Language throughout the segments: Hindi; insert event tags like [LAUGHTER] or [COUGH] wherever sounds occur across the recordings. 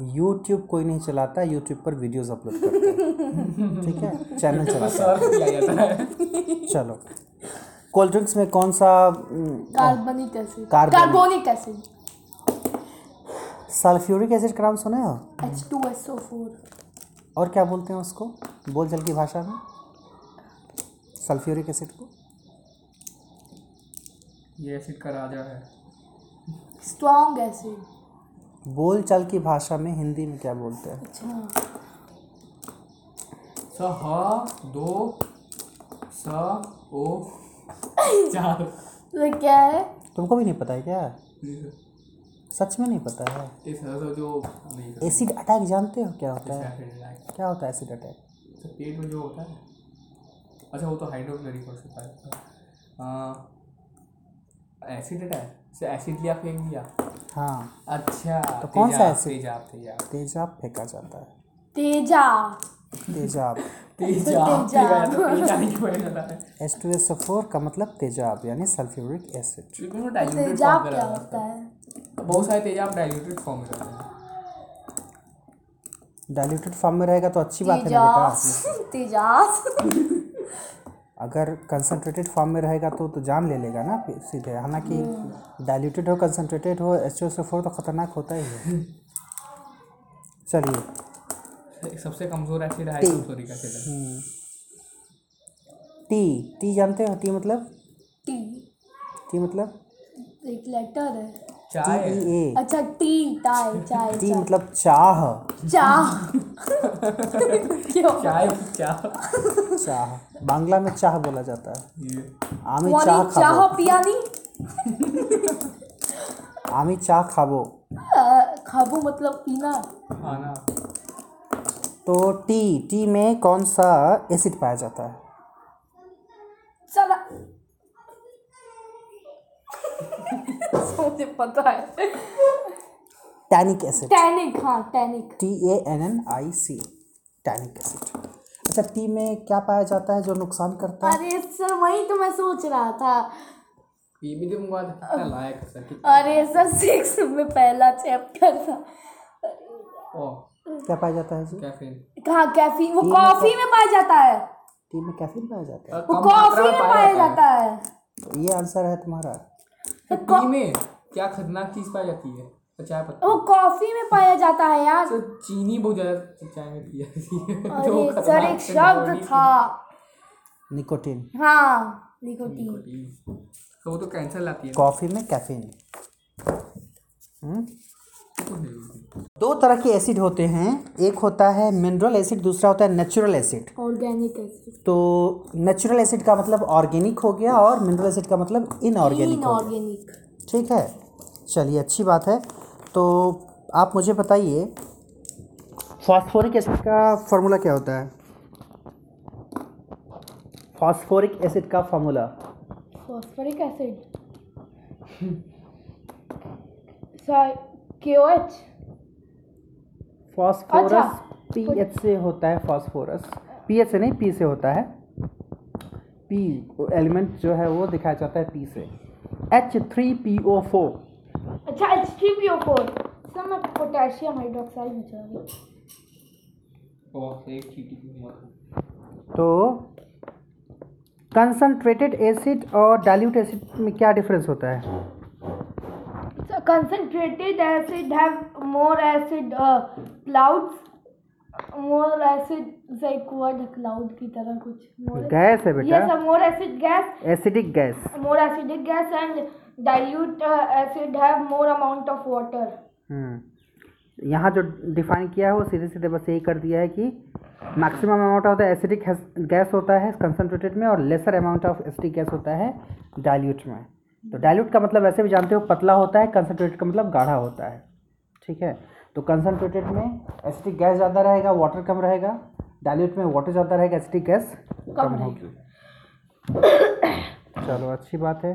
यूट्यूब कोई नहीं चलाता यूट्यूब पर वीडियोस अपलोड करते हैं। ठीक है? चैनल [LAUGHS] चलाता है। चलो। कोल्ड ड्रिंक्स में कौन सा कार्बनिक acid carbonic acid sulphuric acid का नाम सुने हो? H two S O four और क्या बोलते हैं उसको? बोलचाल की भाषा में? सल्फ्यूरिक एसिड को? ये एसिड का राजा है। स्ट्रॉन्ग एसिड बोलचाल की भाषा में हिंदी में क्या बोलते हैं? अच्छा। दो स ओ चार। तो क्या है? तुमको भी नहीं पता है क्या? सच में नहीं पता है। जो एसिड अटैक जानते हो क्या होता है? एसिड अटैक क्या होता है एसिड अटैक पेट में जो होता है। अच्छा वो तो हाइड्रोक्लोरिक हो सकता है। एसिड अटैक से एसिड लिया फेंक दिया? हाँ। अच्छा तो कौन सा तेजाब, acid? तेजाब तेजाब। तेजाब फेंका जाता है। तेजा तेजाब। तेजाब। [LAUGHS] तेजाब। तेजाब। है एच टू एस फोर का मतलब तेजाब यानी सल्फ्यूरिक एसिड तेजाब क्या होता है? बहुत सारे तेजाब डाइल्यूटेड फॉर्म में रहते हैं। डाइल्यूटेड फॉर्म में रहेगा तो अच्छी बात है बेटा। तेजास [LAUGHS] [LAUGHS] अगर कंसनट्रेटेड फॉर्म में रहेगा तो तो जान ले लेगा ना सीधे। हालाँकि डाइल्यूटेड हो कंसनट्रेटेड हो एच टू तो खतरनाक होता ही है। चलिए। सबसे कमज़ोर एसिड है। टी टी जानते हो? टी मतलब? टी टी मतलब? एक लेटर है। टी चाय ई ए अच्छा टी टाई चाय टी मतलब चाह। चाह। [LAUGHS] क्यों? चाय चाय चाह। बांग्ला में चाह बोला जाता है। आमी चाह चाह खाबो। पियानी आमी चाह खाबो। खाबो मतलब पीना? खाना। तो टी टी में कौन सा एसिड पाया जाता है? चला। मुझे पता है। टैनिक एसिड टैनिक हाँ tannic T A N N I C tannic acid tea में क्या पाया जाता है जो नुकसान करता है? अरे सर वही तो मैं सोच रहा था। ये भी आज कितना लायक सर अरे सर सिक्स में पहला चैप्टर था। ओ क्या पाया जाता है जी? कैफीन कहाँ कैफीन वो कॉफ़ी में पाया जाता है। टी में कैफीन पाया जाता है। वो कॉफ़ी में पाया जाता है। तो ये आंसर है तुम्हारा। तो टी में क्या खतरनाक चीज़ पाई जाती है? तो चाय पत्ती। वो कॉफ़ी में पाया जाता है यार। तो चीनी बहुत ज़्यादा चाय में पी जाती है। [LAUGHS] अरे सर एक शब्द था। निकोटीन। हाँ निकोटीन। तो वो तो कैंसर लाती है। कॉफ़ी में कैफीन। हम्म? तो। दो तरह के एसिड होते हैं। एक होता है मिनरल एसिड दूसरा होता है नेचुरल एसिड। Organic acid. तो नेचुरल एसिड का मतलब ऑर्गेनिक हो गया और मिनरल एसिड का मतलब इनऑर्गेनिक इनऑर्गेनिक। ठीक है। चलिए अच्छी बात है। तो आप मुझे बताइए फॉस्फोरिक एसिड का फार्मूला क्या होता है? फॉस्फोरिक एसिड का formula. Phosphoric acid? K O H phosphorus अच्छा। पी एच से होता है फॉस्फोरस। पी एच से नहीं पी से होता है। पी एलिमेंट जो है वो दिखाया जाता है पी से। H three P O four अच्छा H three P O four sir मैं पोटेशियम हाइड्रोक्साइड में चला तो कंसनट्रेटेड एसिड और डाइल्यूट एसिड में क्या डिफरेंस होता है So concentrated acid have more acid uh, clouds, more acid like what cloud की तरह कुछ गैस है yes बेटा a more acid gas, acidic gas more acidic gas and dilute uh, acid have more amount of water. Hmm. यहाँ जो डिफाइन किया है वो सीधे सीधे बस यही कर दिया है कि maximum amount of the acidic gas होता है कंसनट्रेटेड में और lesser amount of acidic gas होता है डाइल्यूट में। तो डाइल्यूट का मतलब वैसे भी जानते हो पतला होता है कंसनट्रेटेड का मतलब गाढ़ा होता है। ठीक है? तो कंसनट्रेटेड में एसिडिक गैस ज़्यादा रहेगा वाटर कम रहेगा डाइल्यूट में वाटर ज़्यादा रहेगा एसिडिक गैस कम होगी। चलो अच्छी बात है।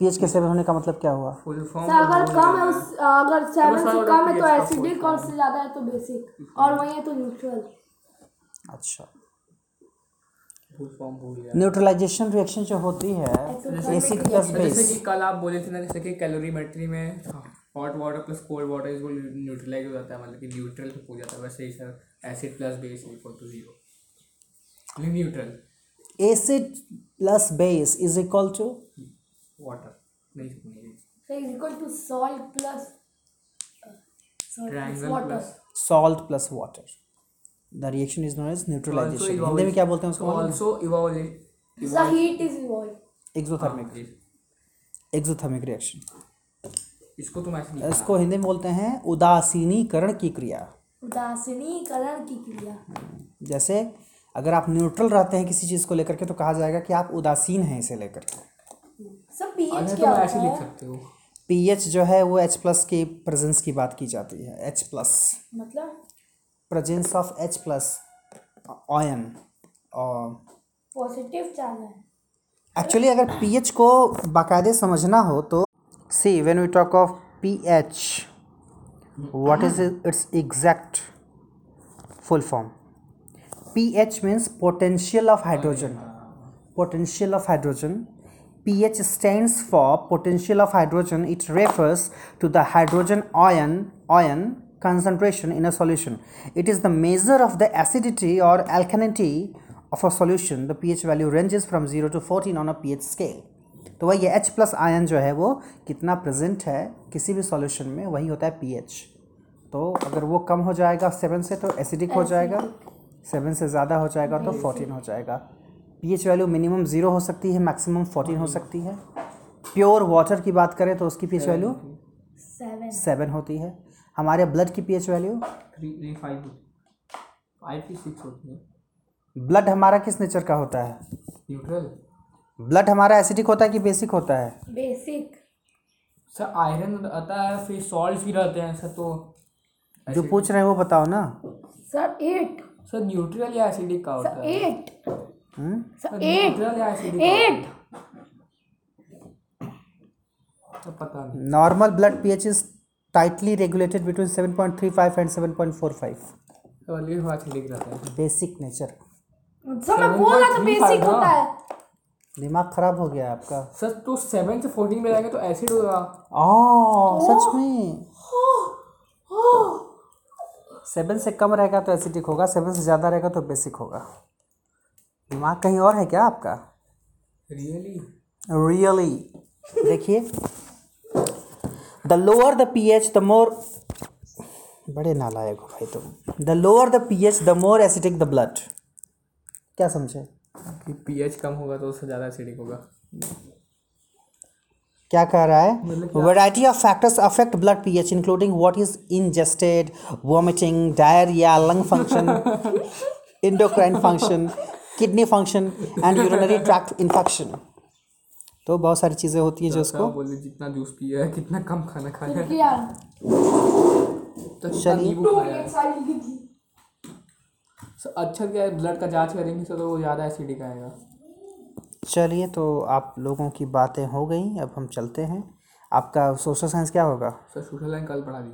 पीएच के सेवन होने का मतलब क्या हुआ? फुल फॉर्म सर अगर कम है उस अगर सेवन से कम है तो एसिडिक और से ज़्यादा है तो बेसिक और वही है तो न्यूट्रल अच्छा। न्यूट्रलाइजेशन रिएक्शन जो होती है एसिड प्लस बेस जैसे कि कल आप बोले थे ना जैसे कि कैलोरीमेट्री में hot water plus cold water is neutralize हो जाता है मतलब कि न्यूट्रल हो जाता है। वैसे ही sir acid plus base equal to zero neutral acid plus base is equal to नहीं सुनेंगे So is equal to salt plus salt plus triangle plus salt plus water the reaction is known as neutralization Hindi में क्या बोलते हैं उसको also evolve The heat is evolved. Exothermic exothermic reaction इसको तुम ऐसे लिखो। इसको हिंदी में बोलते हैं उदासीनीकरण की क्रिया। उदासीनीकरण की क्रिया। जैसे अगर आप न्यूट्रल रहते हैं किसी चीज़ को लेकर के तो कहा जाएगा कि आप उदासीन हैं इसे लेकर के। सब पीएच क्या ऐसे होता लिख सकते हो। पीएच जो है वो एच प्लस की प्रेजेंस की बात की जाती है एच प्लस मतलब? Presence of H plus ion और पॉजिटिव चार्ज है। एक्चुअली अगर पीएच को बाकायदे समझना हो तो see when we talk of pH what is its exact full form pH means potential of hydrogen potential of hydrogen pH stands for potential of hydrogen it refers to the hydrogen ion ion concentration in a solution it is the measure of the acidity or alkalinity of a solution the pH value ranges from 0 to 14 on a pH scale तो वही H प्लस आयन जो है वो कितना प्रेजेंट है किसी भी सॉल्यूशन में वही होता है pH तो अगर वो कम हो जाएगा सेवन से तो एसिडिक हो जाएगा सेवन से ज़्यादा हो जाएगा तो फोर्टीन हो जाएगा पीएच वैल्यू मिनिमम ज़ीरो हो सकती है मैक्सिमम फोर्टीन हो सकती है। प्योर वाटर की बात करें तो उसकी पीएच वैल्यू सेवन होती है। हमारे ब्लड की pH value three five five की सिक्स होती है। ब्लड हमारा किस नेचर का होता है? न्यूट्रल ब्लड हमारा एसिडिक होता है कि बेसिक होता है? बेसिक सर आयरन आता है फिर सॉल्ट भी रहते हैं सर तो जो पूछ रहे हैं वो बताओ ना। सर एट सर न्यूट्रल या एसिडिक का होता है? एट? सर एट या एट तो normal blood pH is tightly regulated between 7.35 and 7.45 तो अली हुआ एसिडिक रहता है। बेसिक नेचर सर मैं बोल रहा था बेसिक होता है। दिमाग खराब हो गया आपका। सर तो सेवन से फोर्टीन में जाएँगे तो एसिड होगा। आ, सच में? सेवन से कम रहेगा तो एसिडिक होगा सेवन से ज़्यादा रहेगा तो बेसिक होगा। दिमाग कहीं और है क्या आपका? रियली रियली देखिए। The lower the P H the more बड़े नालायक हो भाई तुम। The lower the P H the more acidic the blood क्या समझे? कि पीएच कम होगा तो उससे ज़्यादा एसिडिक होगा। क्या कह रहा है? Variety of factors affect blood pH including what is ingested vomiting diarrhoea lung function endocrine function kidney function and urinary tract infection. तो बहुत सारी चीज़ें होती हैं जो उसको बोले जितना जूस पिया है कितना कम खाना खाया है। तो चलिए। खाया है। सर अच्छा क्या है? ब्लड का जाँच करेंगे सर तो वो ज़्यादा एसिडिक आएगा। चलिए तो आप लोगों की बातें हो गई अब हम चलते हैं। आपका सोशल साइंस क्या होगा? सर सोशल लाइन कल पढ़ा दी